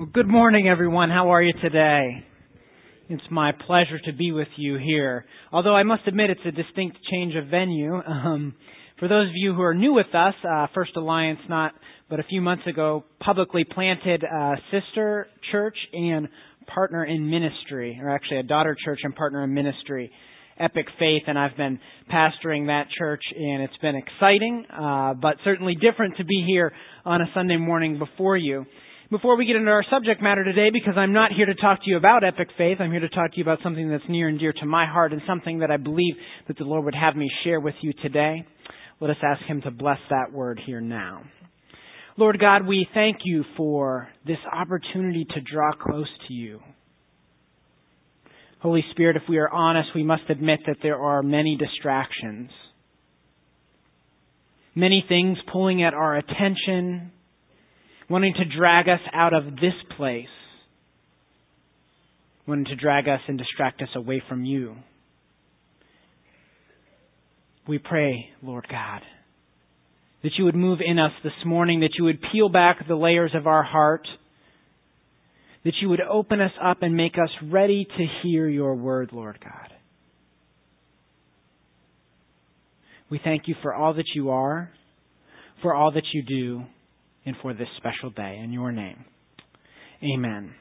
Well, good morning, everyone. How are you today? It's my pleasure to be with you here. Although I must admit it's a distinct change of venue. Um, for those of you who are new with us, uh, First Alliance, not but a few months ago, publicly planted a sister church and partner in ministry, or actually a daughter church and partner in ministry, Epic Faith, and I've been pastoring that church, and it's been exciting, uh, but certainly different to be here on a Sunday morning before you. Before we get into our subject matter today, because I'm not here to talk to you about epic faith, I'm here to talk to you about something that's near and dear to my heart and something that I believe that the Lord would have me share with you today. Let us ask Him to bless that word here now. Lord God, we thank you for this opportunity to draw close to you. Holy Spirit, if we are honest, we must admit that there are many distractions. Many things pulling at our attention, wanting to drag us out of this place, wanting to drag us and distract us away from you. We pray, Lord God, that you would move in us this morning, that you would peel back the layers of our heart, that you would open us up and make us ready to hear your word, Lord God. We thank you for all that you are, for all that you do, and for this special day. In your name, amen.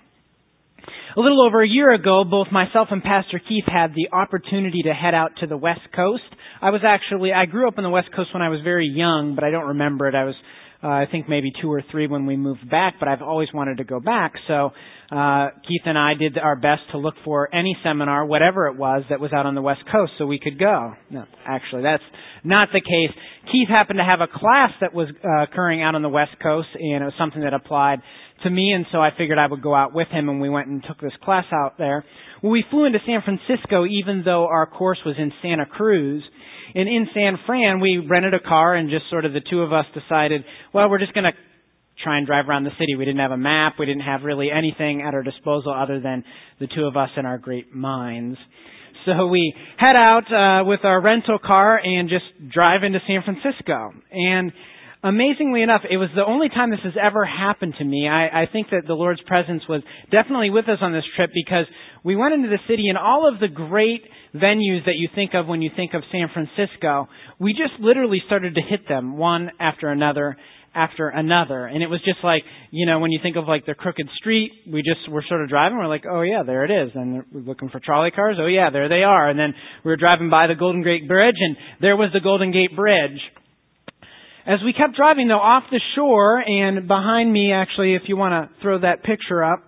A little over a year ago, both myself and Pastor Keith had the opportunity to head out to the West Coast. I was actually, I grew up on the West Coast when I was very young, but I don't remember it. I was, uh, I think maybe two or three when we moved back, but I've always wanted to go back. So, uh, Keith and I did our best to look for any seminar, whatever it was, that was out on the West Coast so we could go. No, actually, that's not the case. Keith happened to have a class that was uh, occurring out on the West Coast, and it was something that applied to me, and so I figured I would go out with him, and we went and took this class out there. Well, we flew into San Francisco, even though our course was in Santa Cruz. And in San Fran, we rented a car, and just sort of the two of us decided, well, we're just going to try and drive around the city. We didn't have a map. We didn't have really anything at our disposal other than the two of us and our great minds. So we head out uh, with our rental car and just drive into San Francisco. And amazingly enough, it was the only time this has ever happened to me. I, I think that the Lord's presence was definitely with us on this trip because we went into the city and all of the great venues that you think of when you think of San Francisco, we just literally started to hit them one after another after another. And it was just like, you know, when you think of like the crooked street, we just were sort of driving, we're like, oh yeah, there it is. And we're looking for trolley cars, oh yeah, there they are. And then we were driving by the Golden Gate Bridge, and there was the Golden Gate Bridge. As we kept driving though off the shore, and behind me actually, if you want to throw that picture up,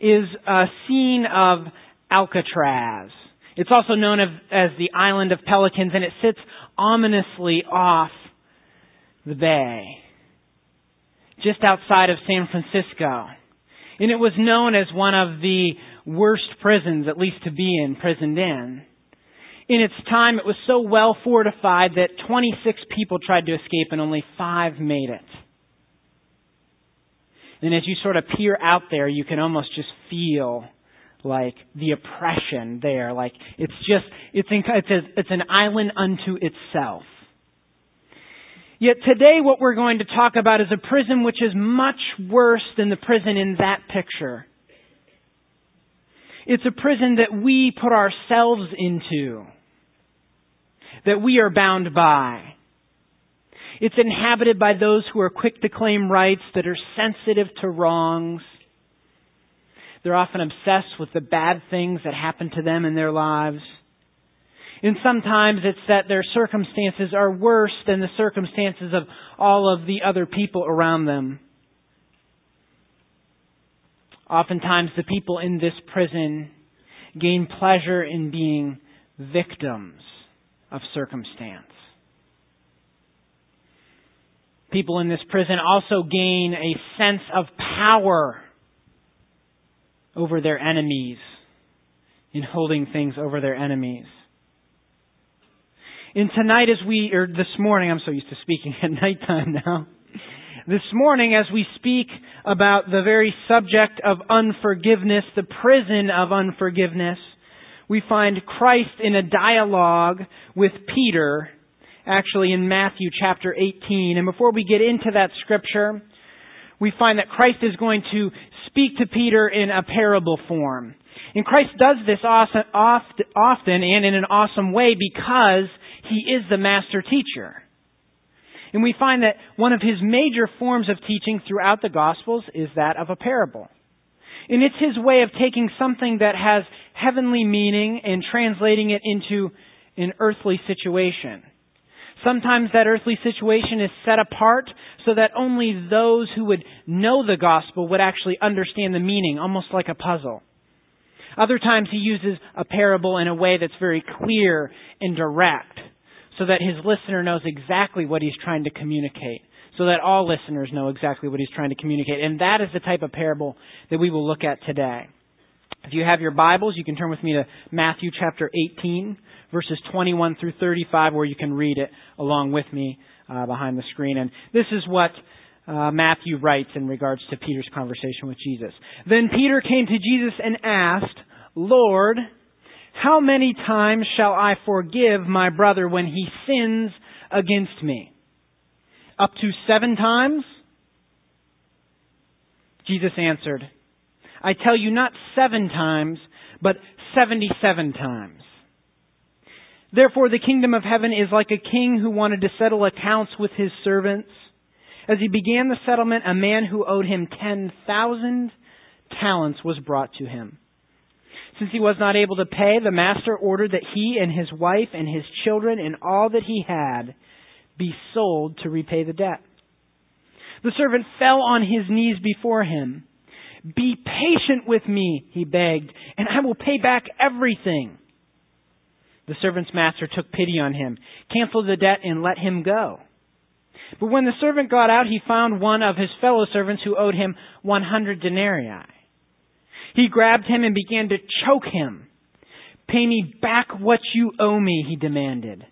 is a scene of Alcatraz. It's also known as the island of pelicans, and it sits ominously off the bay, just outside of San Francisco. And it was known as one of the worst prisons, at least to be in, prisoned in. In its time, it was so well fortified that 26 people tried to escape and only five made it. And as you sort of peer out there, you can almost just feel like the oppression there. Like it's just, it's, in, it's, a, it's an island unto itself. Yet today what we're going to talk about is a prison which is much worse than the prison in that picture. It's a prison that we put ourselves into. That we are bound by. It's inhabited by those who are quick to claim rights, that are sensitive to wrongs. They're often obsessed with the bad things that happen to them in their lives. And sometimes it's that their circumstances are worse than the circumstances of all of the other people around them. Oftentimes the people in this prison gain pleasure in being victims of circumstance. People in this prison also gain a sense of power over their enemies in holding things over their enemies. And tonight as we, or this morning, I'm so used to speaking at nighttime now. This morning as we speak about the very subject of unforgiveness, the prison of unforgiveness, we find Christ in a dialogue with Peter, actually in Matthew chapter 18. And before we get into that scripture, we find that Christ is going to speak to Peter in a parable form. And Christ does this often and in an awesome way because he is the master teacher. And we find that one of his major forms of teaching throughout the Gospels is that of a parable. And it's his way of taking something that has heavenly meaning and translating it into an earthly situation. Sometimes that earthly situation is set apart so that only those who would know the gospel would actually understand the meaning, almost like a puzzle. Other times he uses a parable in a way that's very clear and direct so that his listener knows exactly what he's trying to communicate. So that all listeners know exactly what he's trying to communicate. And that is the type of parable that we will look at today. If you have your Bibles, you can turn with me to Matthew chapter 18, verses 21 through 35, where you can read it along with me uh, behind the screen. And this is what uh, Matthew writes in regards to Peter's conversation with Jesus. Then Peter came to Jesus and asked, Lord, how many times shall I forgive my brother when he sins against me? Up to seven times? Jesus answered, I tell you not seven times, but seventy-seven times. Therefore the kingdom of heaven is like a king who wanted to settle accounts with his servants. As he began the settlement, a man who owed him 10,000 talents was brought to him. Since he was not able to pay, the master ordered that he and his wife and his children and all that he had be sold to repay the debt. The servant fell on his knees before him. Be patient with me, he begged, and I will pay back everything. The servant's master took pity on him, canceled the debt, and let him go. But when the servant got out, he found one of his fellow servants who owed him 100 denarii. He grabbed him and began to choke him. Pay me back what you owe me, he demanded.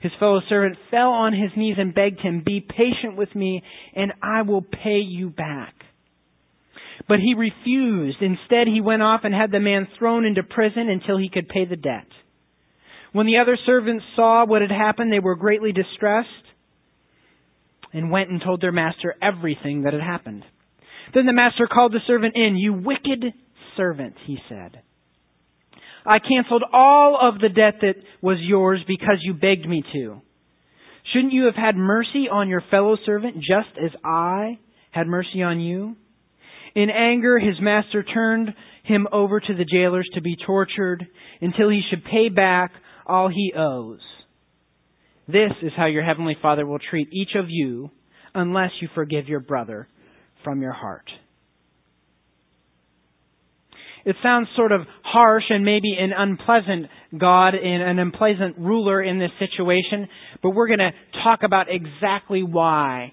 His fellow servant fell on his knees and begged him, Be patient with me, and I will pay you back. But he refused. Instead, he went off and had the man thrown into prison until he could pay the debt. When the other servants saw what had happened, they were greatly distressed and went and told their master everything that had happened. Then the master called the servant in. You wicked servant, he said. I canceled all of the debt that was yours because you begged me to. Shouldn't you have had mercy on your fellow servant just as I had mercy on you? In anger, his master turned him over to the jailers to be tortured until he should pay back all he owes. This is how your heavenly Father will treat each of you unless you forgive your brother from your heart. It sounds sort of harsh and maybe an unpleasant God and an unpleasant ruler in this situation, but we're going to talk about exactly why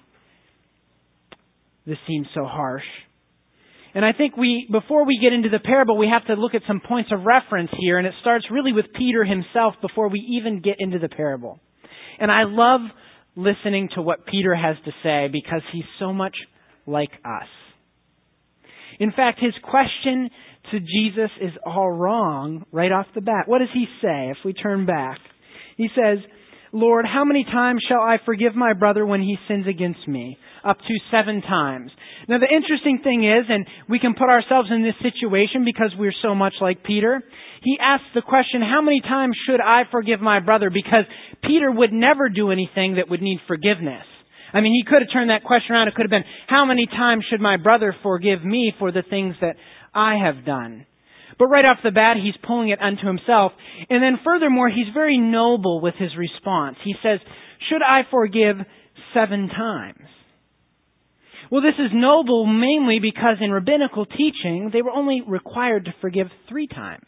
this seems so harsh. And I think we, before we get into the parable, we have to look at some points of reference here, and it starts really with Peter himself before we even get into the parable. And I love listening to what Peter has to say because he's so much like us. In fact, his question to Jesus is all wrong right off the bat. What does he say if we turn back? He says, Lord, how many times shall I forgive my brother when he sins against me? Up to seven times. Now the interesting thing is, and we can put ourselves in this situation because we're so much like Peter, he asks the question, how many times should I forgive my brother? Because Peter would never do anything that would need forgiveness. I mean, he could have turned that question around. It could have been, how many times should my brother forgive me for the things that I have done? But right off the bat, he's pulling it unto himself. And then furthermore, he's very noble with his response. He says, should I forgive seven times? Well, this is noble mainly because in rabbinical teaching, they were only required to forgive three times.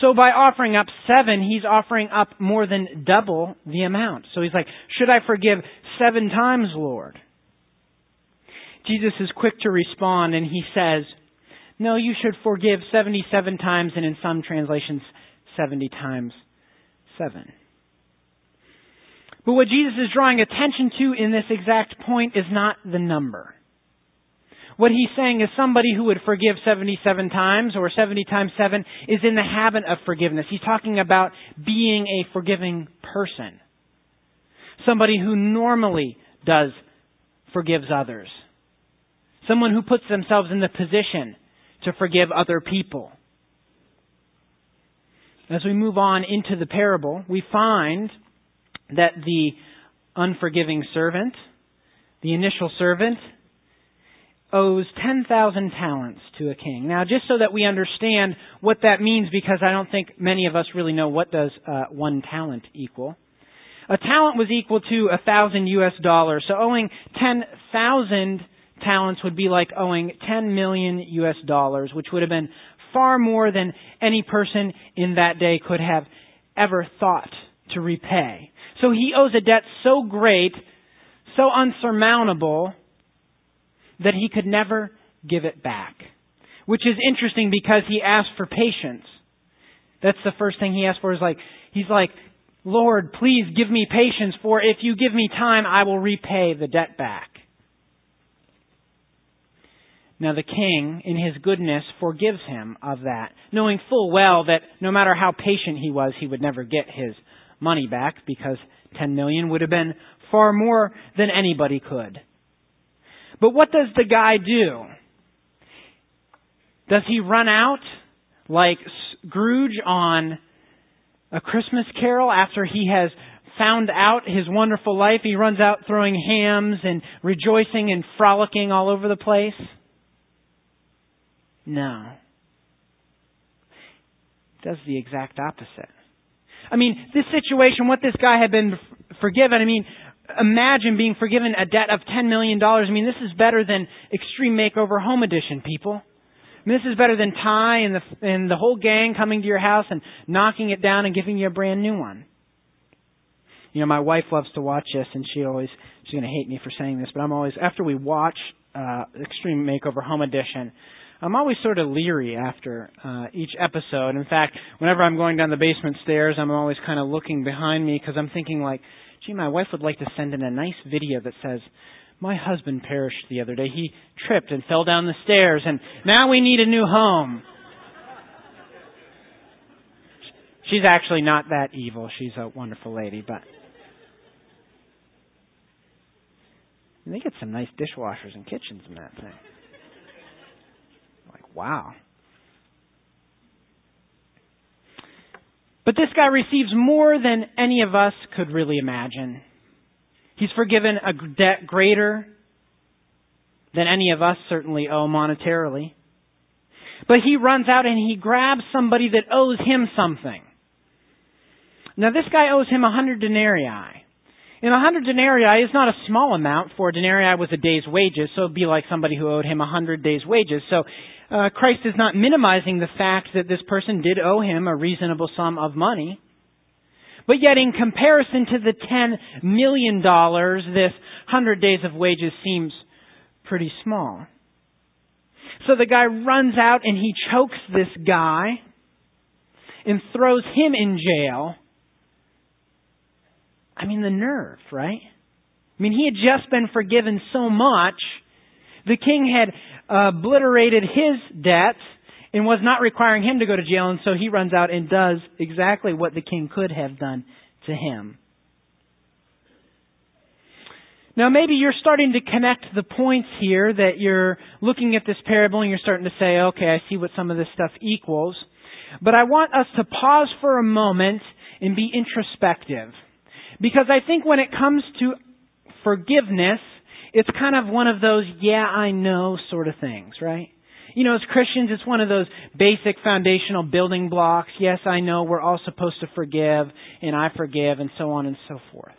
So by offering up seven, he's offering up more than double the amount. So he's like, should I forgive seven times, Lord? Jesus is quick to respond and he says, no, you should forgive 77 times and in some translations, 70 times 7. But what Jesus is drawing attention to in this exact point is not the number. What he's saying is somebody who would forgive 77 times or 70 times 7 is in the habit of forgiveness. He's talking about being a forgiving person. Somebody who normally does forgives others. Someone who puts themselves in the position to forgive other people. As we move on into the parable, we find that the unforgiving servant, the initial servant, owes 10,000 talents to a king. Now, just so that we understand what that means, because I don't think many of us really know what does uh, one talent equal. A talent was equal to a thousand U.S. dollars. So owing 10,000 talents would be like owing 10 million U.S. dollars, which would have been far more than any person in that day could have ever thought to repay. So he owes a debt so great, so unsurmountable, that he could never give it back. Which is interesting because he asked for patience. That's the first thing he asked for is like, he's like, Lord, please give me patience, for if you give me time, I will repay the debt back. Now the king, in his goodness, forgives him of that, knowing full well that no matter how patient he was, he would never get his money back because 10 million would have been far more than anybody could. But what does the guy do? Does he run out like Scrooge on a Christmas carol after he has found out his wonderful life? He runs out throwing hams and rejoicing and frolicking all over the place? No. Does the exact opposite. I mean, this situation, what this guy had been forgiven, I mean, imagine being forgiven a debt of $10 million. I mean, this is better than Extreme Makeover Home Edition, people. I mean, this is better than Ty and the, and the whole gang coming to your house and knocking it down and giving you a brand new one. You know, my wife loves to watch this, and she always, she's going to hate me for saying this, but I'm always, after we watch uh, Extreme Makeover Home Edition, I'm always sort of leery after uh, each episode. In fact, whenever I'm going down the basement stairs, I'm always kind of looking behind me because I'm thinking like, gee, my wife would like to send in a nice video that says, my husband perished the other day. He tripped and fell down the stairs and now we need a new home. She's actually not that evil. She's a wonderful lady, but they get some nice dishwashers and kitchens in that thing. Like, wow. But this guy receives more than any of us could really imagine. He's forgiven a debt greater than any of us certainly owe monetarily. But he runs out and he grabs somebody that owes him something. Now this guy owes him a hundred denarii. And a hundred denarii is not a small amount, for a denarii was a day's wages, so it'd be like somebody who owed him a hundred days' wages. So uh, Christ is not minimizing the fact that this person did owe him a reasonable sum of money. But yet, in comparison to the $10 million, this 100 days of wages seems pretty small. So the guy runs out and he chokes this guy and throws him in jail. I mean, the nerve, right? I mean, he had just been forgiven so much. The king had obliterated his debt and was not requiring him to go to jail, and so he runs out and does exactly what the king could have done to him. Now, maybe you're starting to connect the points here that you're looking at this parable and you're starting to say, okay, I see what some of this stuff equals. But I want us to pause for a moment and be introspective. Because I think when it comes to forgiveness, it's kind of one of those, yeah, I know sort of things, right? You know, as Christians, it's one of those basic foundational building blocks. Yes, I know we're all supposed to forgive, and I forgive, and so on and so forth.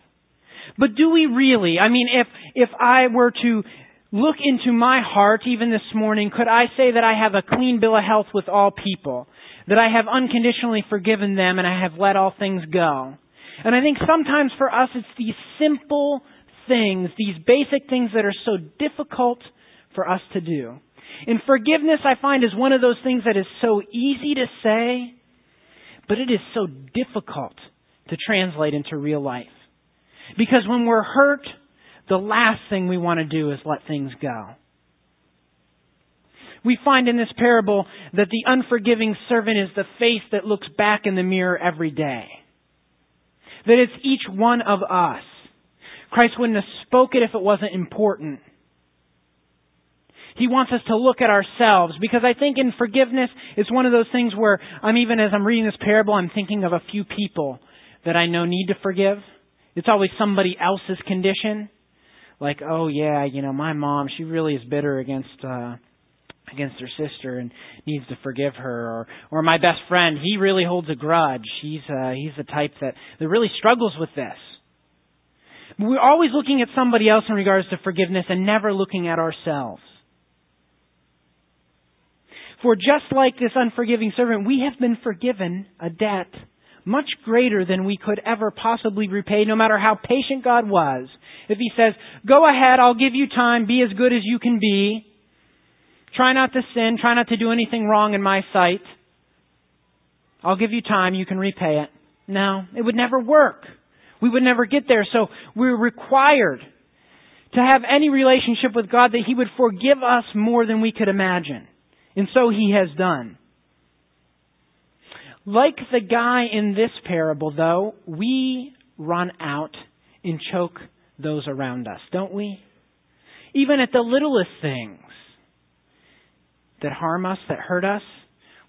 But do we really? I mean, if, if I were to look into my heart even this morning, could I say that I have a clean bill of health with all people? That I have unconditionally forgiven them and I have let all things go? And I think sometimes for us it's these simple things, these basic things that are so difficult for us to do. And forgiveness, I find, is one of those things that is so easy to say, but it is so difficult to translate into real life. Because when we're hurt, the last thing we want to do is let things go. We find in this parable that the unforgiving servant is the face that looks back in the mirror every day. That it's each one of us Christ wouldn't have spoke it if it wasn't important. He wants us to look at ourselves because I think in forgiveness it's one of those things where I'm even as I'm reading this parable I'm thinking of a few people that I know need to forgive. It's always somebody else's condition. Like, oh yeah, you know, my mom, she really is bitter against uh against her sister and needs to forgive her or or my best friend, he really holds a grudge. He's uh he's the type that that really struggles with this. We're always looking at somebody else in regards to forgiveness and never looking at ourselves. For just like this unforgiving servant, we have been forgiven a debt much greater than we could ever possibly repay, no matter how patient God was. If He says, go ahead, I'll give you time, be as good as you can be, try not to sin, try not to do anything wrong in my sight, I'll give you time, you can repay it. No, it would never work. We would never get there. So we're required to have any relationship with God that He would forgive us more than we could imagine. And so he has done. Like the guy in this parable, though, we run out and choke those around us, don't we? Even at the littlest things that harm us, that hurt us,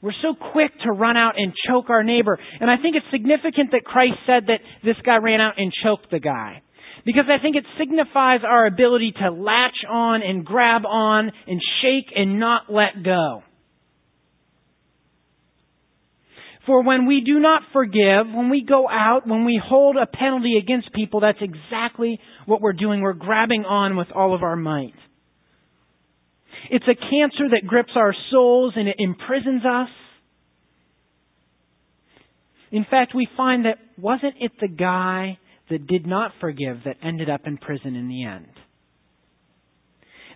we're so quick to run out and choke our neighbor. And I think it's significant that Christ said that this guy ran out and choked the guy. Because I think it signifies our ability to latch on and grab on and shake and not let go. For when we do not forgive, when we go out, when we hold a penalty against people, that's exactly what we're doing. We're grabbing on with all of our might. It's a cancer that grips our souls and it imprisons us. In fact, we find that wasn't it the guy that did not forgive that ended up in prison in the end.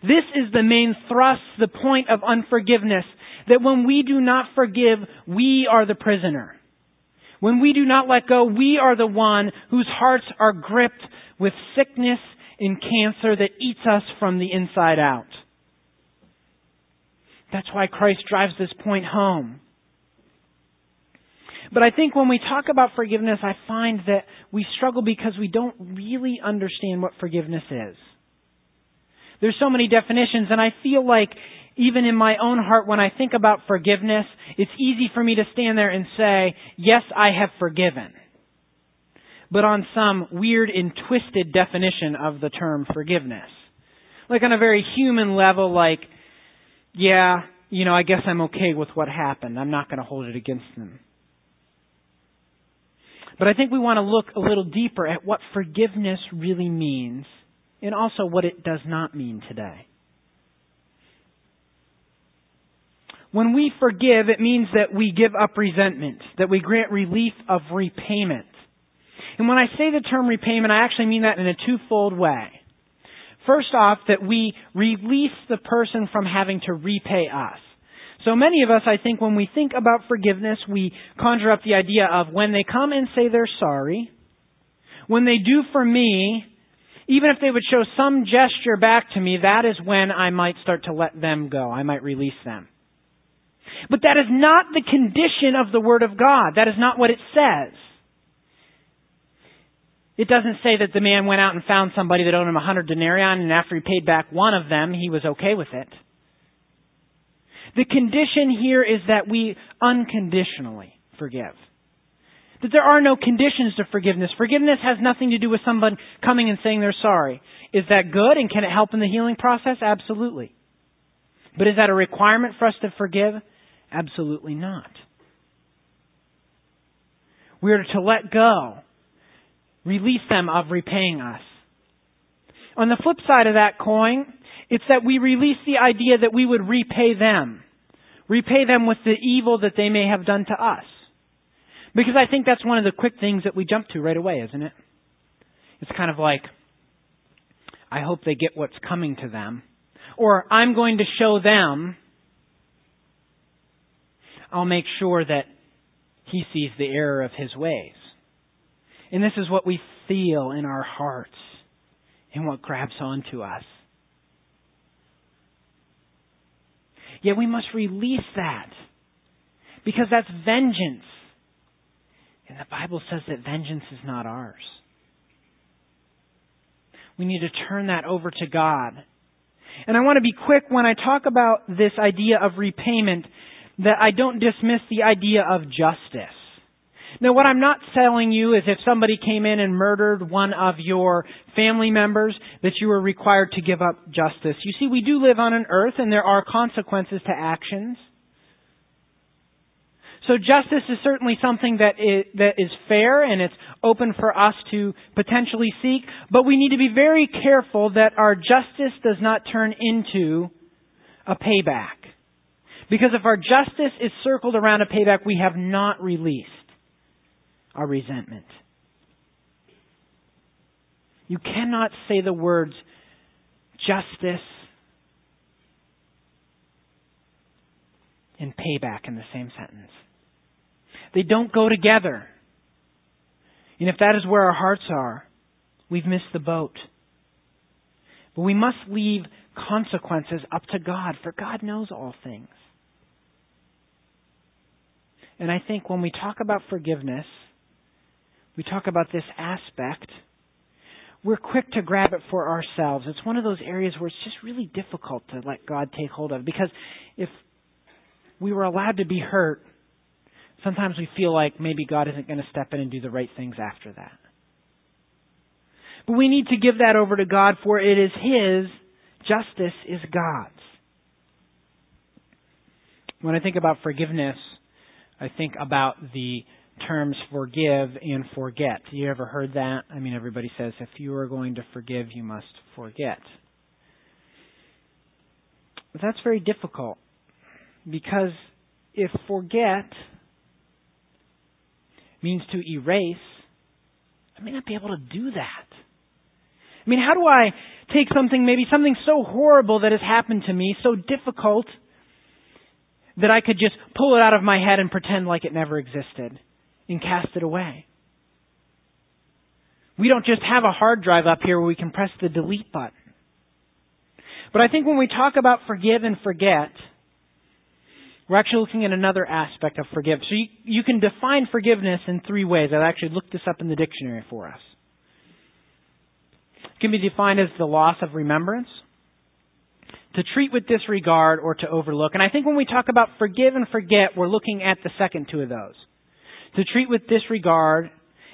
This is the main thrust, the point of unforgiveness, that when we do not forgive, we are the prisoner. When we do not let go, we are the one whose hearts are gripped with sickness and cancer that eats us from the inside out. That's why Christ drives this point home. But I think when we talk about forgiveness, I find that we struggle because we don't really understand what forgiveness is. There's so many definitions, and I feel like even in my own heart, when I think about forgiveness, it's easy for me to stand there and say, yes, I have forgiven. But on some weird and twisted definition of the term forgiveness. Like on a very human level, like, yeah, you know, I guess I'm okay with what happened. I'm not going to hold it against them. But I think we want to look a little deeper at what forgiveness really means and also what it does not mean today. When we forgive, it means that we give up resentment, that we grant relief of repayment. And when I say the term repayment, I actually mean that in a twofold way. First off, that we release the person from having to repay us. So many of us, I think, when we think about forgiveness, we conjure up the idea of when they come and say they're sorry, when they do for me, even if they would show some gesture back to me, that is when I might start to let them go. I might release them. But that is not the condition of the Word of God. That is not what it says. It doesn't say that the man went out and found somebody that owed him a hundred denarii, and after he paid back one of them, he was okay with it. The condition here is that we unconditionally forgive. That there are no conditions to forgiveness. Forgiveness has nothing to do with someone coming and saying they're sorry. Is that good and can it help in the healing process? Absolutely. But is that a requirement for us to forgive? Absolutely not. We are to let go, release them of repaying us. On the flip side of that coin, it's that we release the idea that we would repay them. Repay them with the evil that they may have done to us. Because I think that's one of the quick things that we jump to right away, isn't it? It's kind of like, I hope they get what's coming to them. Or I'm going to show them I'll make sure that he sees the error of his ways. And this is what we feel in our hearts and what grabs onto us. Yet we must release that because that's vengeance. And the Bible says that vengeance is not ours. We need to turn that over to God. And I want to be quick when I talk about this idea of repayment that I don't dismiss the idea of justice. Now, what I'm not telling you is if somebody came in and murdered one of your family members, that you are required to give up justice. You see, we do live on an earth and there are consequences to actions. So justice is certainly something that is, that is fair and it's open for us to potentially seek, but we need to be very careful that our justice does not turn into a payback. Because if our justice is circled around a payback, we have not released our resentment. You cannot say the words justice and payback in the same sentence. They don't go together. And if that is where our hearts are, we've missed the boat. But we must leave consequences up to God, for God knows all things. And I think when we talk about forgiveness, we talk about this aspect, we're quick to grab it for ourselves. It's one of those areas where it's just really difficult to let God take hold of. Because if we were allowed to be hurt, sometimes we feel like maybe God isn't going to step in and do the right things after that. But we need to give that over to God, for it is His, justice is God's. When I think about forgiveness, I think about the terms forgive and forget. You ever heard that? I mean, everybody says if you are going to forgive, you must forget. But that's very difficult because if forget means to erase, I may not be able to do that. I mean, how do I take something, maybe something so horrible that has happened to me, so difficult, that I could just pull it out of my head and pretend like it never existed and cast it away? We don't just have a hard drive up here where we can press the delete button. But I think when we talk about forgive and forget, we're actually looking at another aspect of forgiveness. So you, you can define forgiveness in three ways. I've actually looked this up in the dictionary for us. It can be defined as the loss of remembrance, to treat with disregard, or to overlook. And I think when we talk about forgive and forget, we're looking at the second two of those. To treat with disregard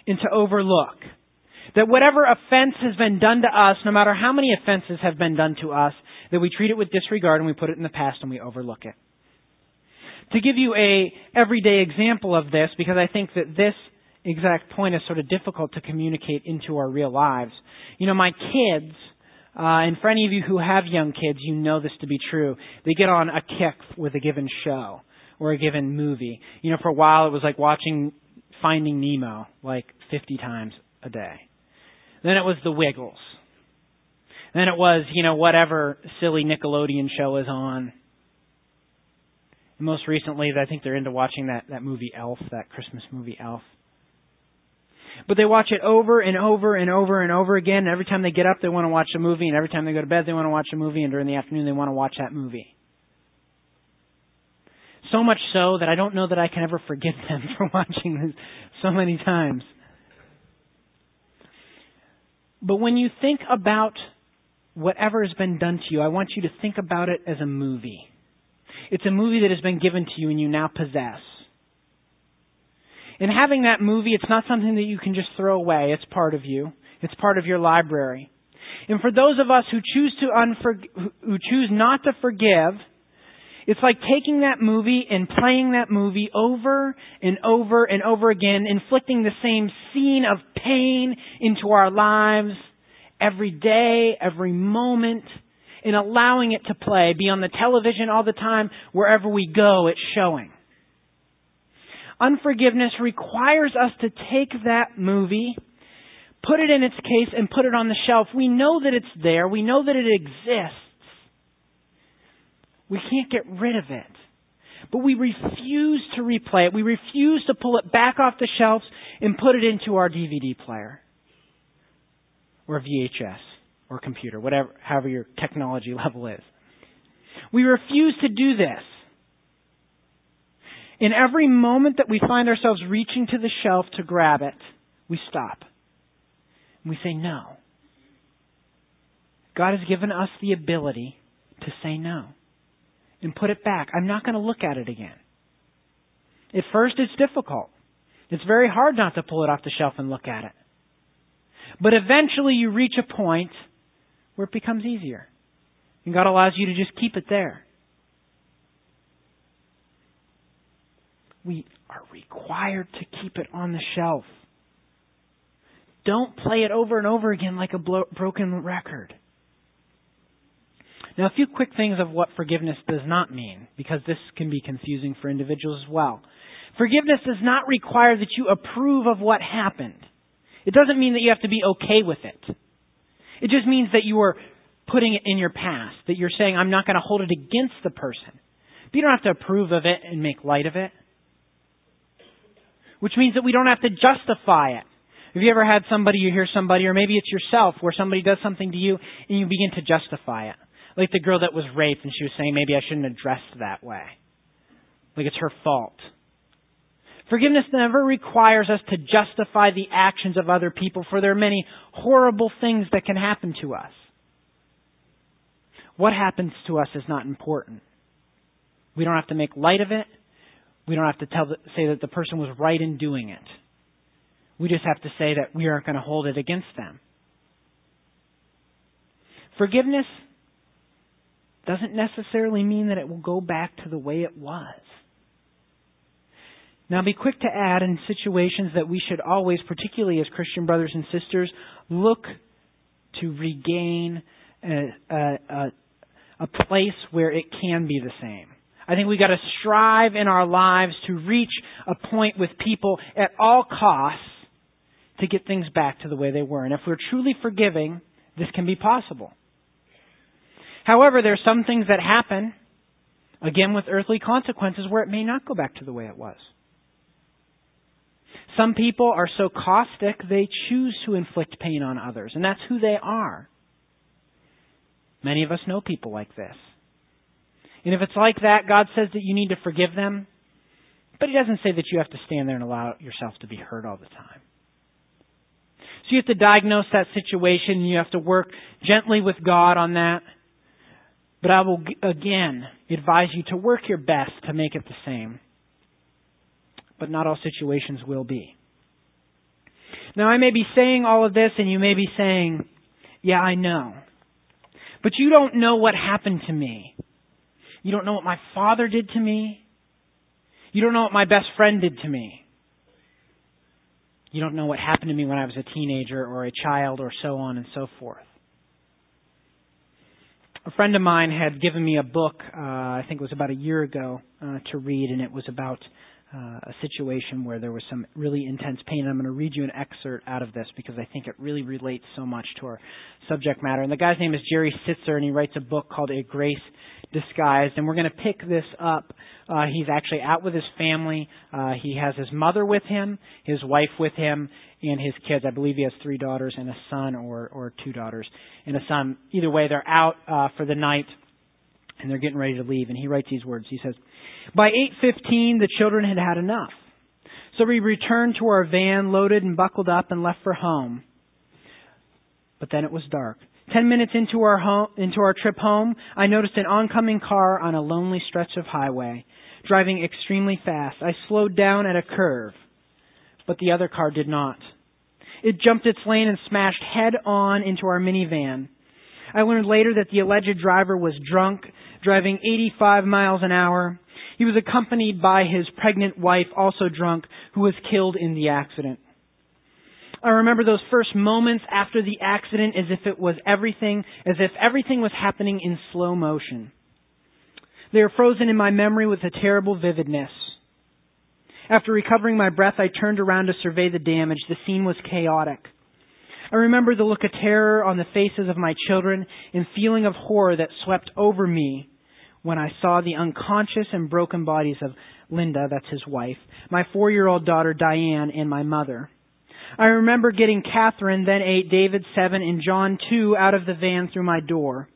and to overlook. That whatever offense has been done to us, no matter how many offenses have been done to us, that we treat it with disregard and we put it in the past and we overlook it to give you a everyday example of this, because I think that this exact point is sort of difficult to communicate into our real lives. You know, my kids, uh, and for any of you who have young kids, you know this to be true. They get on a kick with a given show or a given movie. You know, for a while it was like watching Finding Nemo like 50 times a day. Then it was The Wiggles. Then it was, you know, whatever silly Nickelodeon show is on most recently, I think they're into watching that, that movie Elf, that Christmas movie Elf. But they watch it over and over and over and over again. And every time they get up, they want to watch a movie. And every time they go to bed, they want to watch a movie. And during the afternoon, they want to watch that movie. So much so that I don't know that I can ever forgive them for watching this so many times. But when you think about whatever has been done to you, I want you to think about it as a movie. It's a movie that has been given to you and you now possess. And having that movie, it's not something that you can just throw away. It's part of you. It's part of your library. And for those of us who choose to unfor- who choose not to forgive, it's like taking that movie and playing that movie over and over and over again, inflicting the same scene of pain into our lives every day, every moment and allowing it to play, be on the television all the time, wherever we go, it's showing. Unforgiveness requires us to take that movie, put it in its case, and put it on the shelf. We know that it's there. We know that it exists. We can't get rid of it. But we refuse to replay it. We refuse to pull it back off the shelves and put it into our DVD player or VHS or computer, whatever, however your technology level is. We refuse to do this. In every moment that we find ourselves reaching to the shelf to grab it, we stop. We say, no. God has given us the ability to say no and put it back. I'm not going to look at it again. At first, it's difficult. It's very hard not to pull it off the shelf and look at it. But eventually, you reach a point where it becomes easier. And God allows you to just keep it there. We are required to keep it on the shelf. Don't play it over and over again like a blo- broken record. Now, a few quick things of what forgiveness does not mean, because this can be confusing for individuals as well. Forgiveness does not require that you approve of what happened. It doesn't mean that you have to be okay with it. It just means that you are putting it in your past, that you're saying, I'm not going to hold it against the person. But you don't have to approve of it and make light of it. Which means that we don't have to justify it. Have you ever had somebody, you hear somebody, or maybe it's yourself, where somebody does something to you and you begin to justify it? Like the girl that was raped and she was saying, maybe I shouldn't have dressed that way. Like it's her fault. Forgiveness never requires us to justify the actions of other people, for there are many horrible things that can happen to us. What happens to us is not important. We don't have to make light of it. We don't have to tell say that the person was right in doing it. We just have to say that we aren't going to hold it against them. Forgiveness doesn't necessarily mean that it will go back to the way it was. Now, be quick to add in situations that we should always, particularly as Christian brothers and sisters, look to regain a, a, a place where it can be the same. I think we've got to strive in our lives to reach a point with people at all costs to get things back to the way they were. And if we're truly forgiving, this can be possible. However, there are some things that happen, again with earthly consequences, where it may not go back to the way it was. Some people are so caustic they choose to inflict pain on others, and that's who they are. Many of us know people like this. And if it's like that, God says that you need to forgive them, but He doesn't say that you have to stand there and allow yourself to be hurt all the time. So you have to diagnose that situation, and you have to work gently with God on that. But I will again advise you to work your best to make it the same but not all situations will be. Now, I may be saying all of this, and you may be saying, Yeah, I know. But you don't know what happened to me. You don't know what my father did to me. You don't know what my best friend did to me. You don't know what happened to me when I was a teenager or a child or so on and so forth. A friend of mine had given me a book, uh, I think it was about a year ago, uh, to read, and it was about uh, a situation where there was some really intense pain. I'm going to read you an excerpt out of this because I think it really relates so much to our subject matter. And the guy's name is Jerry Sittser, and he writes a book called A Grace Disguised. And we're going to pick this up. Uh, he's actually out with his family. Uh, he has his mother with him, his wife with him, and his kids. I believe he has three daughters and a son, or or two daughters and a son. Either way, they're out uh, for the night, and they're getting ready to leave. And he writes these words. He says. By 8:15, the children had had enough. So we returned to our van, loaded and buckled up, and left for home. But then it was dark. Ten minutes into our home, into our trip home, I noticed an oncoming car on a lonely stretch of highway, driving extremely fast. I slowed down at a curve, but the other car did not. It jumped its lane and smashed head on into our minivan. I learned later that the alleged driver was drunk, driving 85 miles an hour. He was accompanied by his pregnant wife, also drunk, who was killed in the accident. I remember those first moments after the accident as if it was everything, as if everything was happening in slow motion. They are frozen in my memory with a terrible vividness. After recovering my breath, I turned around to survey the damage. The scene was chaotic. I remember the look of terror on the faces of my children and feeling of horror that swept over me when I saw the unconscious and broken bodies of Linda, that's his wife, my four year old daughter Diane, and my mother. I remember getting Catherine, then eight, David, seven, and John, two, out of the van through my door,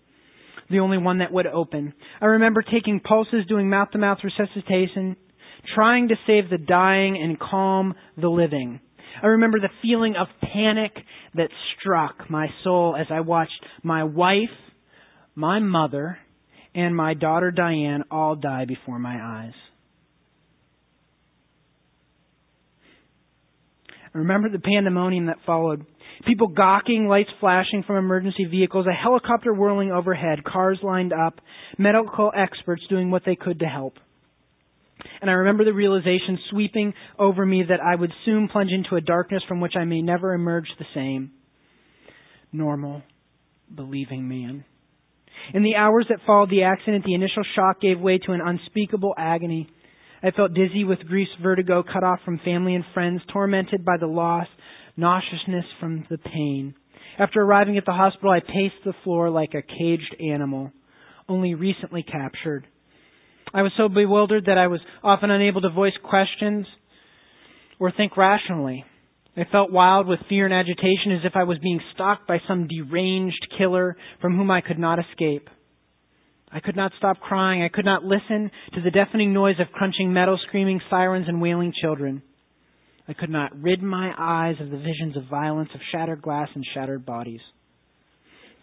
the only one that would open. I remember taking pulses, doing mouth to mouth resuscitation, trying to save the dying and calm the living. I remember the feeling of panic that struck my soul as I watched my wife, my mother, and my daughter Diane all die before my eyes. I remember the pandemonium that followed. People gawking, lights flashing from emergency vehicles, a helicopter whirling overhead, cars lined up, medical experts doing what they could to help. And I remember the realization sweeping over me that I would soon plunge into a darkness from which I may never emerge the same. Normal, believing man. In the hours that followed the accident, the initial shock gave way to an unspeakable agony. I felt dizzy with grief's vertigo, cut off from family and friends, tormented by the loss, nauseousness from the pain. After arriving at the hospital, I paced the floor like a caged animal, only recently captured. I was so bewildered that I was often unable to voice questions or think rationally. I felt wild with fear and agitation as if I was being stalked by some deranged killer from whom I could not escape. I could not stop crying. I could not listen to the deafening noise of crunching metal, screaming sirens, and wailing children. I could not rid my eyes of the visions of violence, of shattered glass and shattered bodies.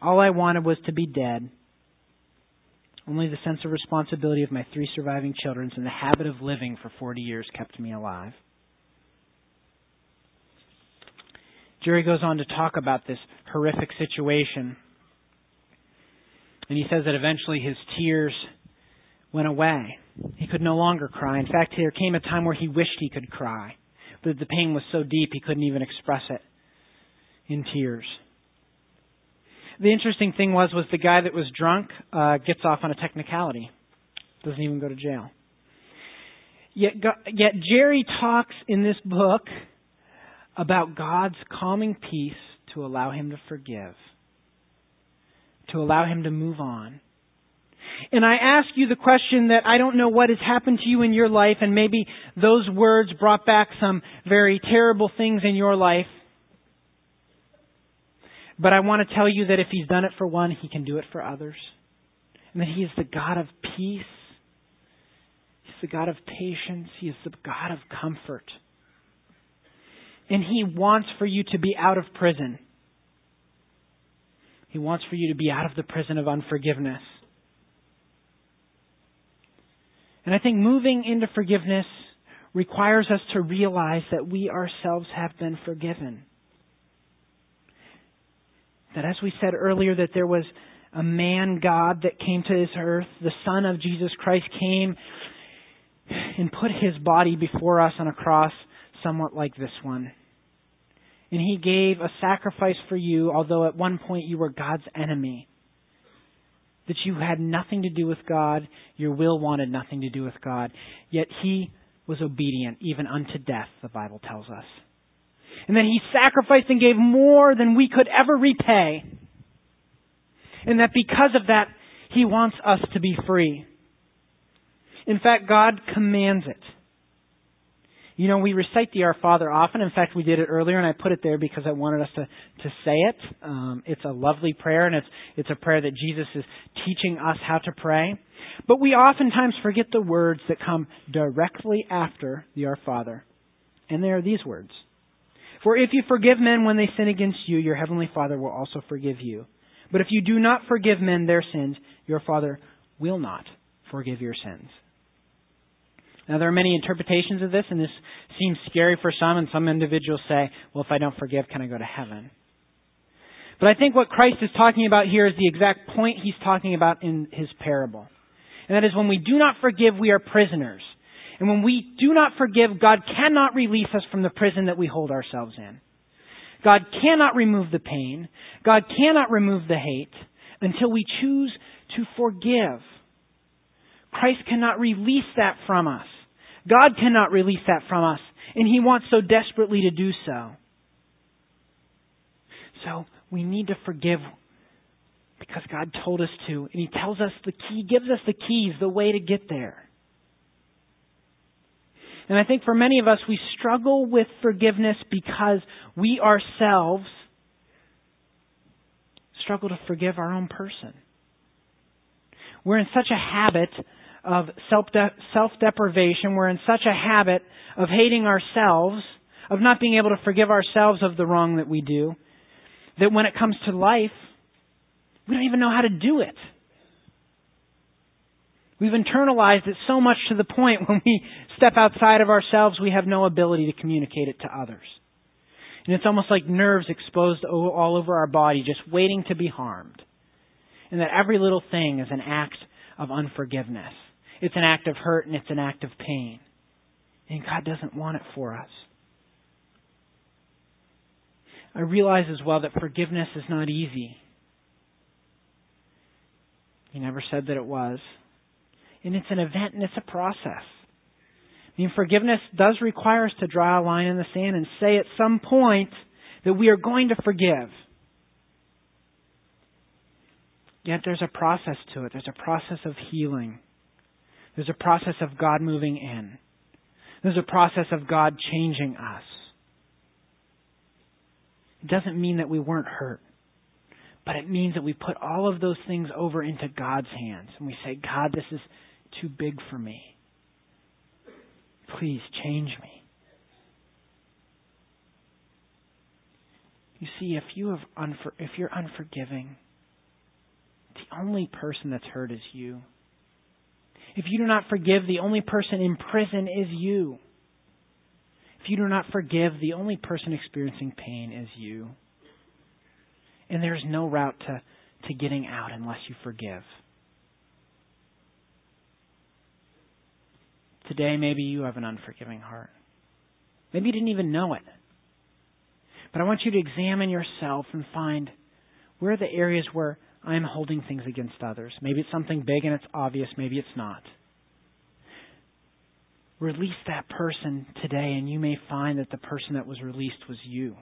All I wanted was to be dead. Only the sense of responsibility of my three surviving children and the habit of living for 40 years kept me alive. Jerry goes on to talk about this horrific situation. And he says that eventually his tears went away. He could no longer cry. In fact, there came a time where he wished he could cry, but the pain was so deep he couldn't even express it in tears. The interesting thing was was the guy that was drunk uh, gets off on a technicality, doesn't even go to jail. Yet, yet Jerry talks in this book about God's calming peace to allow him to forgive, to allow him to move on. And I ask you the question that I don't know what has happened to you in your life, and maybe those words brought back some very terrible things in your life. But I want to tell you that if He's done it for one, He can do it for others. And that He is the God of peace. He's the God of patience. He is the God of comfort. And He wants for you to be out of prison. He wants for you to be out of the prison of unforgiveness. And I think moving into forgiveness requires us to realize that we ourselves have been forgiven. That as we said earlier, that there was a man God that came to this earth, the Son of Jesus Christ came and put his body before us on a cross somewhat like this one and he gave a sacrifice for you, although at one point you were God's enemy. That you had nothing to do with God, your will wanted nothing to do with God. Yet he was obedient, even unto death, the Bible tells us. And then he sacrificed and gave more than we could ever repay. And that because of that, he wants us to be free. In fact, God commands it. You know, we recite the Our Father often. In fact, we did it earlier, and I put it there because I wanted us to, to say it. Um, it's a lovely prayer, and it's, it's a prayer that Jesus is teaching us how to pray. But we oftentimes forget the words that come directly after the Our Father. And they are these words For if you forgive men when they sin against you, your heavenly Father will also forgive you. But if you do not forgive men their sins, your Father will not forgive your sins. Now, there are many interpretations of this, and this seems scary for some, and some individuals say, well, if I don't forgive, can I go to heaven? But I think what Christ is talking about here is the exact point he's talking about in his parable. And that is when we do not forgive, we are prisoners. And when we do not forgive, God cannot release us from the prison that we hold ourselves in. God cannot remove the pain. God cannot remove the hate until we choose to forgive. Christ cannot release that from us. God cannot release that from us, and He wants so desperately to do so. So we need to forgive because God told us to, and He tells us the key, gives us the keys, the way to get there. And I think for many of us, we struggle with forgiveness because we ourselves struggle to forgive our own person. We're in such a habit of self deprivation. We're in such a habit of hating ourselves, of not being able to forgive ourselves of the wrong that we do, that when it comes to life, we don't even know how to do it. We've internalized it so much to the point when we step outside of ourselves, we have no ability to communicate it to others. And it's almost like nerves exposed all over our body, just waiting to be harmed. And that every little thing is an act of unforgiveness. It's an act of hurt and it's an act of pain. And God doesn't want it for us. I realize as well that forgiveness is not easy. He never said that it was. And it's an event and it's a process. I mean, forgiveness does require us to draw a line in the sand and say at some point that we are going to forgive. Yet there's a process to it. There's a process of healing. There's a process of God moving in. There's a process of God changing us. It doesn't mean that we weren't hurt, but it means that we put all of those things over into God's hands and we say, God, this is too big for me. Please change me. You see, if you have unfor- if you're unforgiving, the only person that's hurt is you. If you do not forgive, the only person in prison is you. If you do not forgive, the only person experiencing pain is you. And there's no route to, to getting out unless you forgive. Today, maybe you have an unforgiving heart. Maybe you didn't even know it. But I want you to examine yourself and find where are the areas where I'm holding things against others. Maybe it's something big and it's obvious, maybe it's not. Release that person today, and you may find that the person that was released was you.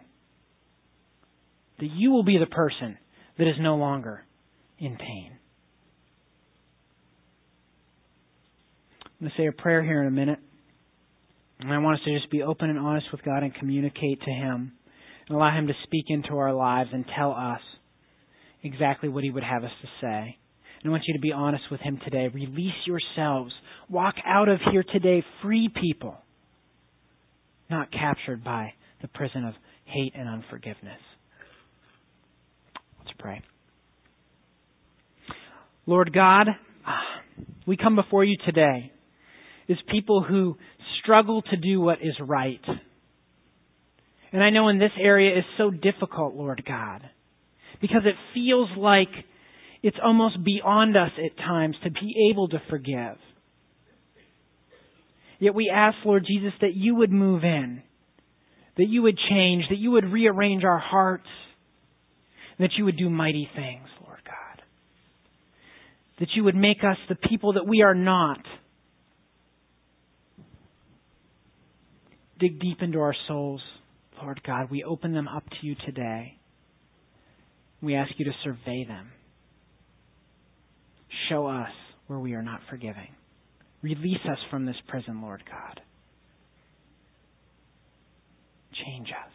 That you will be the person that is no longer in pain. I'm going to say a prayer here in a minute. And I want us to just be open and honest with God and communicate to Him and allow Him to speak into our lives and tell us exactly what He would have us to say. And I want you to be honest with Him today. Release yourselves. Walk out of here today free people, not captured by the prison of hate and unforgiveness. Let's pray. Lord God, we come before you today as people who struggle to do what is right. And I know in this area is so difficult, Lord God, because it feels like it's almost beyond us at times to be able to forgive. Yet we ask, Lord Jesus, that you would move in, that you would change, that you would rearrange our hearts, that you would do mighty things, Lord God. That you would make us the people that we are not dig deep into our souls, Lord God. We open them up to you today. We ask you to survey them. Show us where we are not forgiving. Release us from this prison, Lord God. Change us.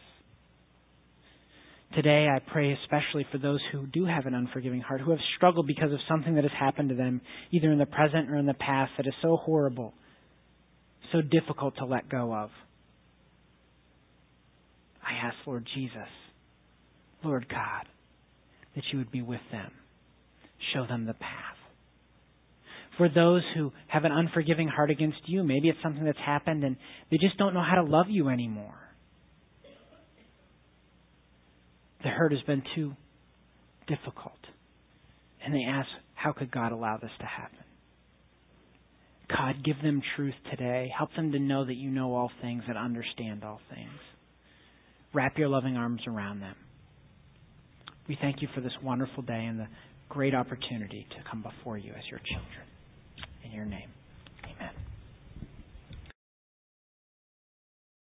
Today, I pray especially for those who do have an unforgiving heart, who have struggled because of something that has happened to them, either in the present or in the past, that is so horrible, so difficult to let go of. I ask, Lord Jesus, Lord God, that you would be with them. Show them the path. For those who have an unforgiving heart against you, maybe it's something that's happened and they just don't know how to love you anymore. The hurt has been too difficult. And they ask, how could God allow this to happen? God, give them truth today. Help them to know that you know all things and understand all things. Wrap your loving arms around them. We thank you for this wonderful day and the great opportunity to come before you as your children. In your name.